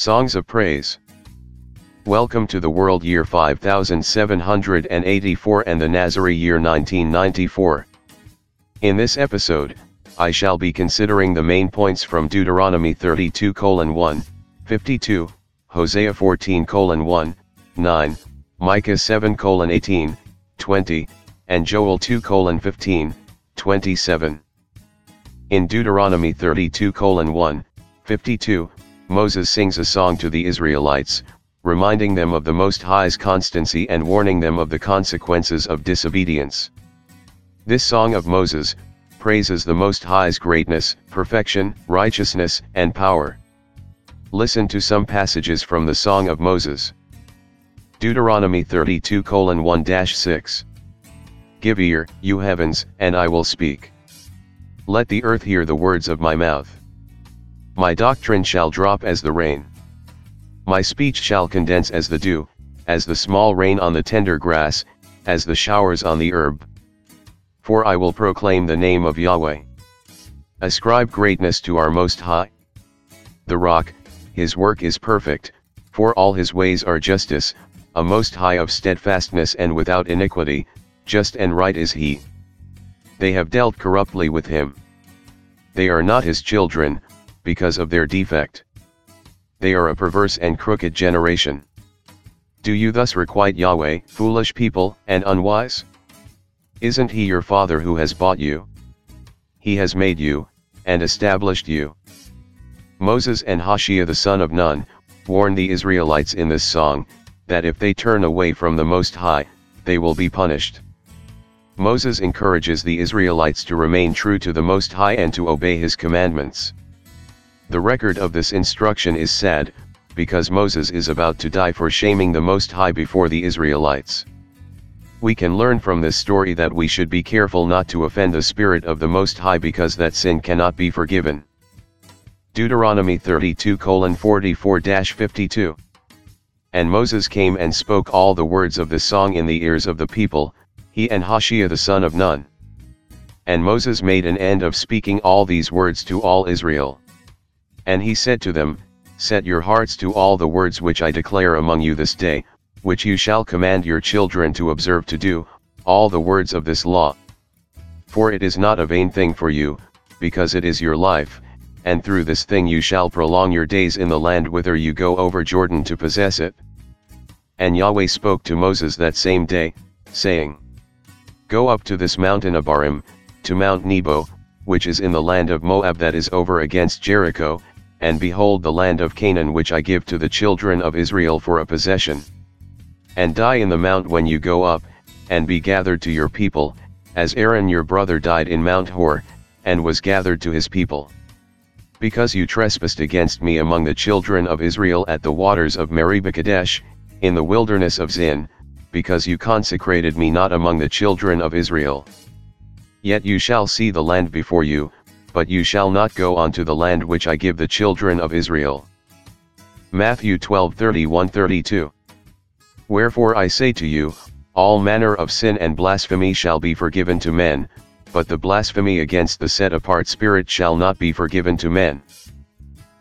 Songs of Praise. Welcome to the world year 5784 and the Nazare year 1994. In this episode, I shall be considering the main points from Deuteronomy 32 1, 52, Hosea 14 1, 9, Micah 7 18, 20, and Joel 2 15, 27. In Deuteronomy 32 1, 52, Moses sings a song to the Israelites, reminding them of the Most High's constancy and warning them of the consequences of disobedience. This song of Moses, praises the Most High's greatness, perfection, righteousness, and power. Listen to some passages from the Song of Moses. Deuteronomy 32 1 6. Give ear, you heavens, and I will speak. Let the earth hear the words of my mouth. My doctrine shall drop as the rain. My speech shall condense as the dew, as the small rain on the tender grass, as the showers on the herb. For I will proclaim the name of Yahweh. Ascribe greatness to our Most High. The rock, his work is perfect, for all his ways are justice, a most high of steadfastness and without iniquity, just and right is he. They have dealt corruptly with him. They are not his children, because of their defect. They are a perverse and crooked generation. Do you thus requite Yahweh, foolish people, and unwise? Isn't he your father who has bought you? He has made you, and established you. Moses and Hoshea the son of Nun, warn the Israelites in this song, that if they turn away from the Most High, they will be punished. Moses encourages the Israelites to remain true to the Most High and to obey his commandments. The record of this instruction is sad, because Moses is about to die for shaming the Most High before the Israelites. We can learn from this story that we should be careful not to offend the Spirit of the Most High because that sin cannot be forgiven. Deuteronomy 32 44 52. And Moses came and spoke all the words of the song in the ears of the people, he and Hoshea the son of Nun. And Moses made an end of speaking all these words to all Israel. And he said to them, Set your hearts to all the words which I declare among you this day, which you shall command your children to observe to do, all the words of this law. For it is not a vain thing for you, because it is your life, and through this thing you shall prolong your days in the land whither you go over Jordan to possess it. And Yahweh spoke to Moses that same day, saying, Go up to this mountain Abarim, to Mount Nebo, which is in the land of Moab that is over against Jericho, and behold the land of Canaan which I give to the children of Israel for a possession. And die in the mount when you go up, and be gathered to your people, as Aaron your brother died in Mount Hor, and was gathered to his people. Because you trespassed against me among the children of Israel at the waters of Meribah Kadesh, in the wilderness of Zin, because you consecrated me not among the children of Israel. Yet you shall see the land before you, but you shall not go on to the land which I give the children of Israel. Matthew 12 31 32. Wherefore I say to you, all manner of sin and blasphemy shall be forgiven to men, but the blasphemy against the set apart Spirit shall not be forgiven to men.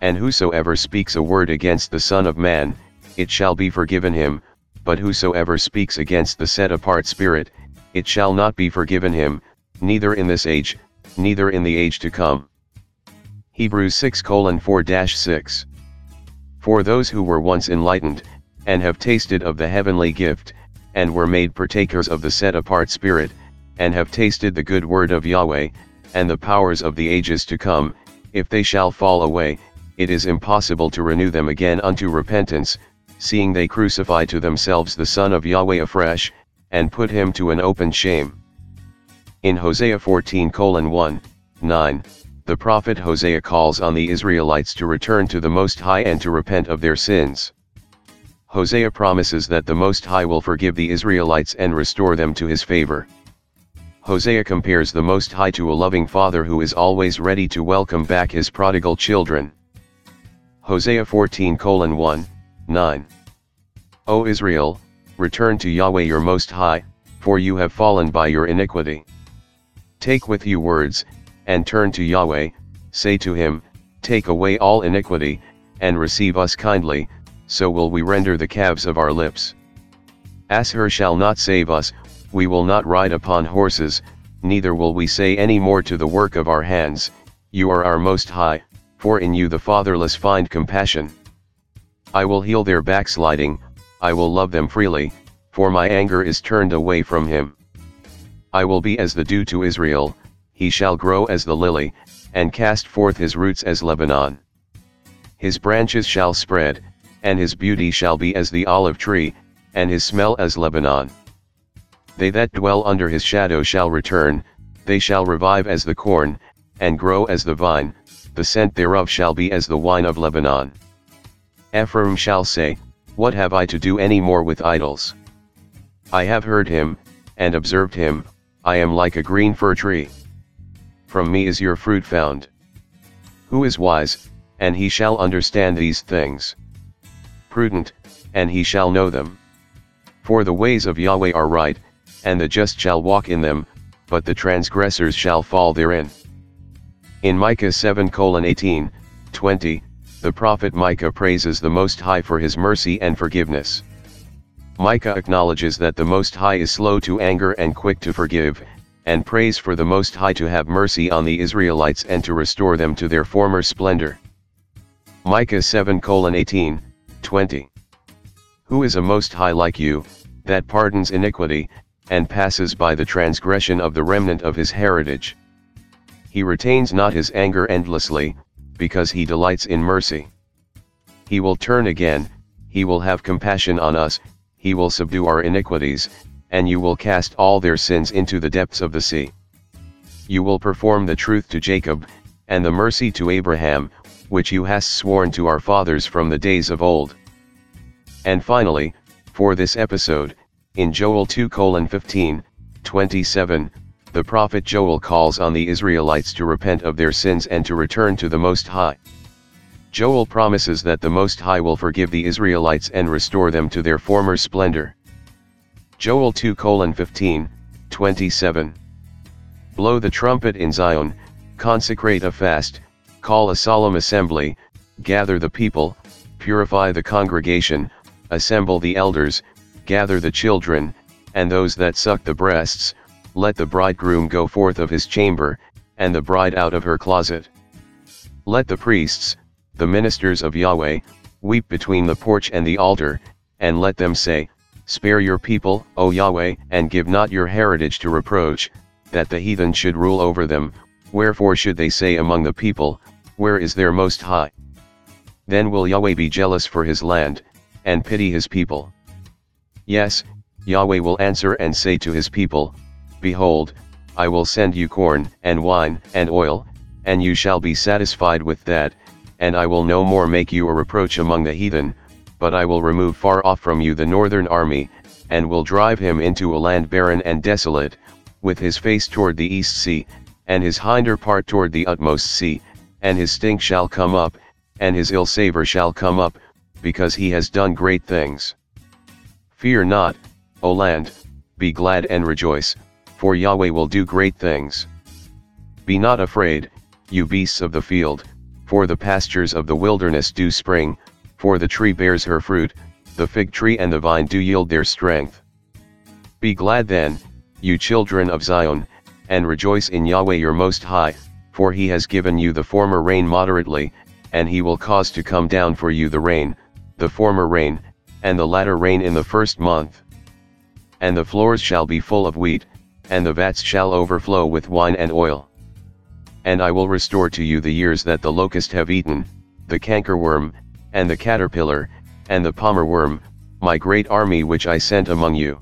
And whosoever speaks a word against the Son of Man, it shall be forgiven him, but whosoever speaks against the set apart Spirit, it shall not be forgiven him, neither in this age, neither in the age to come. Hebrews 6 4 6. For those who were once enlightened, and have tasted of the heavenly gift, and were made partakers of the set apart Spirit, and have tasted the good word of Yahweh, and the powers of the ages to come, if they shall fall away, it is impossible to renew them again unto repentance, seeing they crucify to themselves the Son of Yahweh afresh, and put him to an open shame. In Hosea 14 1, 9, the prophet Hosea calls on the Israelites to return to the Most High and to repent of their sins. Hosea promises that the Most High will forgive the Israelites and restore them to his favor. Hosea compares the Most High to a loving father who is always ready to welcome back his prodigal children. Hosea 14 1, 9. O Israel, return to Yahweh your Most High, for you have fallen by your iniquity. Take with you words, and turn to Yahweh, say to him, Take away all iniquity, and receive us kindly, so will we render the calves of our lips. Asshur shall not save us, we will not ride upon horses, neither will we say any more to the work of our hands, You are our most high, for in you the fatherless find compassion. I will heal their backsliding, I will love them freely, for my anger is turned away from him. I will be as the dew to Israel, he shall grow as the lily, and cast forth his roots as Lebanon. His branches shall spread, and his beauty shall be as the olive tree, and his smell as Lebanon. They that dwell under his shadow shall return, they shall revive as the corn, and grow as the vine, the scent thereof shall be as the wine of Lebanon. Ephraim shall say, What have I to do any more with idols? I have heard him, and observed him, I am like a green fir tree. From me is your fruit found. Who is wise, and he shall understand these things. Prudent, and he shall know them. For the ways of Yahweh are right, and the just shall walk in them, but the transgressors shall fall therein. In Micah 7 18, 20, the prophet Micah praises the Most High for his mercy and forgiveness. Micah acknowledges that the Most High is slow to anger and quick to forgive, and prays for the Most High to have mercy on the Israelites and to restore them to their former splendor. Micah 7 18, 20. Who is a Most High like you, that pardons iniquity, and passes by the transgression of the remnant of his heritage? He retains not his anger endlessly, because he delights in mercy. He will turn again, he will have compassion on us, he will subdue our iniquities, and you will cast all their sins into the depths of the sea. You will perform the truth to Jacob, and the mercy to Abraham, which you hast sworn to our fathers from the days of old. And finally, for this episode, in Joel 2 15, 27, the prophet Joel calls on the Israelites to repent of their sins and to return to the Most High. Joel promises that the Most High will forgive the Israelites and restore them to their former splendor. Joel 2 15, 27. Blow the trumpet in Zion, consecrate a fast, call a solemn assembly, gather the people, purify the congregation, assemble the elders, gather the children, and those that suck the breasts, let the bridegroom go forth of his chamber, and the bride out of her closet. Let the priests, the ministers of Yahweh, weep between the porch and the altar, and let them say, Spare your people, O Yahweh, and give not your heritage to reproach, that the heathen should rule over them, wherefore should they say among the people, Where is their most high? Then will Yahweh be jealous for his land, and pity his people. Yes, Yahweh will answer and say to his people, Behold, I will send you corn, and wine, and oil, and you shall be satisfied with that, and I will no more make you a reproach among the heathen, but I will remove far off from you the northern army, and will drive him into a land barren and desolate, with his face toward the east sea, and his hinder part toward the utmost sea, and his stink shall come up, and his ill savour shall come up, because he has done great things. Fear not, O land, be glad and rejoice, for Yahweh will do great things. Be not afraid, you beasts of the field, for the pastures of the wilderness do spring, for the tree bears her fruit, the fig tree and the vine do yield their strength. Be glad then, you children of Zion, and rejoice in Yahweh your Most High, for he has given you the former rain moderately, and he will cause to come down for you the rain, the former rain, and the latter rain in the first month. And the floors shall be full of wheat, and the vats shall overflow with wine and oil and I will restore to you the years that the locust have eaten, the cankerworm, and the caterpillar, and the palmer worm, my great army which I sent among you.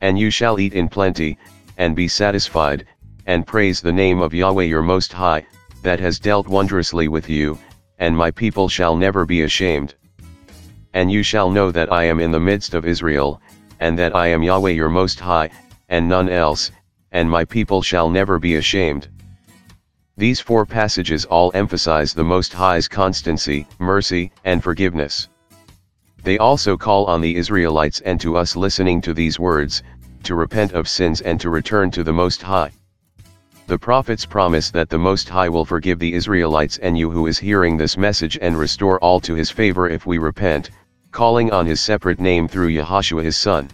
And you shall eat in plenty, and be satisfied, and praise the name of Yahweh your Most High, that has dealt wondrously with you, and my people shall never be ashamed. And you shall know that I am in the midst of Israel, and that I am Yahweh your Most High, and none else, and my people shall never be ashamed. These four passages all emphasize the Most High's constancy, mercy, and forgiveness. They also call on the Israelites and to us listening to these words, to repent of sins and to return to the Most High. The prophets promise that the Most High will forgive the Israelites and you who is hearing this message and restore all to his favor if we repent, calling on his separate name through Yahashua his son.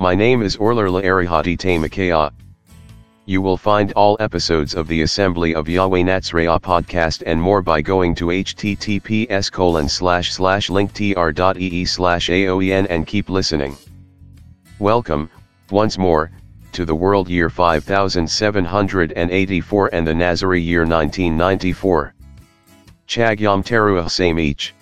My name is Orler Laarihati Tamakea. You will find all episodes of the Assembly of Yahweh Natsraya podcast and more by going to https colon slash slash linktr.ee slash aoen and keep listening. Welcome, once more, to the world year 5784 and the Nazari year 1994. Chag Yom Teruah Sameach.